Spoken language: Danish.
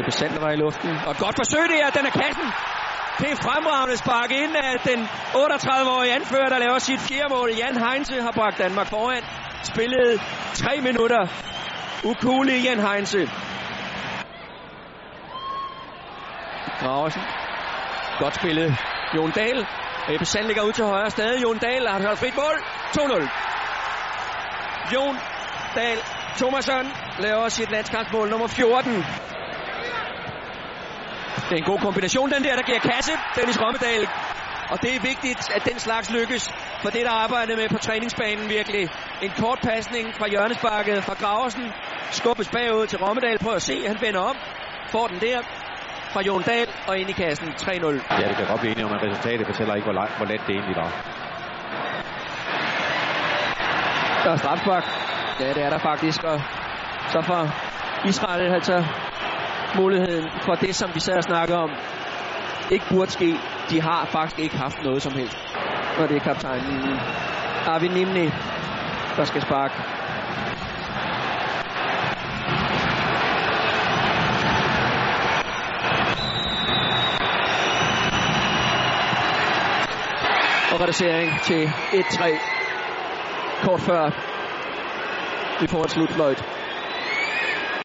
Ebbe Sander var i luften. Og et godt forsøg det er, den er kassen. Det er fremragende spark ind af den 38-årige anfører, der laver sit fjerde mål. Jan Heinze har bragt Danmark foran. Spillet tre minutter. Ukulig Jan Heinze. Graversen. Godt spillet. Jon Dahl. Ebbe Sand ligger ud til højre stadig. Jon Dahl har hørt frit mål. 2-0. Jon Dahl Thomasson laver sit landskampsmål nummer 14. Det er en god kombination, den der, der giver kasse. Dennis Rommedal. Og det er vigtigt, at den slags lykkes. For det, der arbejder med på træningsbanen virkelig. En kort pasning fra hjørnesparket fra Graversen. Skubbes bagud til Rommedal. Prøv at se, han vender om. Får den der fra Jon Dahl og ind i kassen. 3-0. Ja, det kan godt blive enige om, at resultatet fortæller ikke, hvor, langt, hvor let det egentlig var. Der er strafspark. Ja, det er der faktisk. Og så får Israel altså muligheden for det, som vi sad og snakkede om, ikke burde ske. De har faktisk ikke haft noget som helst. Og det er kaptajnen Arvin Nimni, der skal sparke. Og reducering til 1-3 kort før vi får et slutfløjt.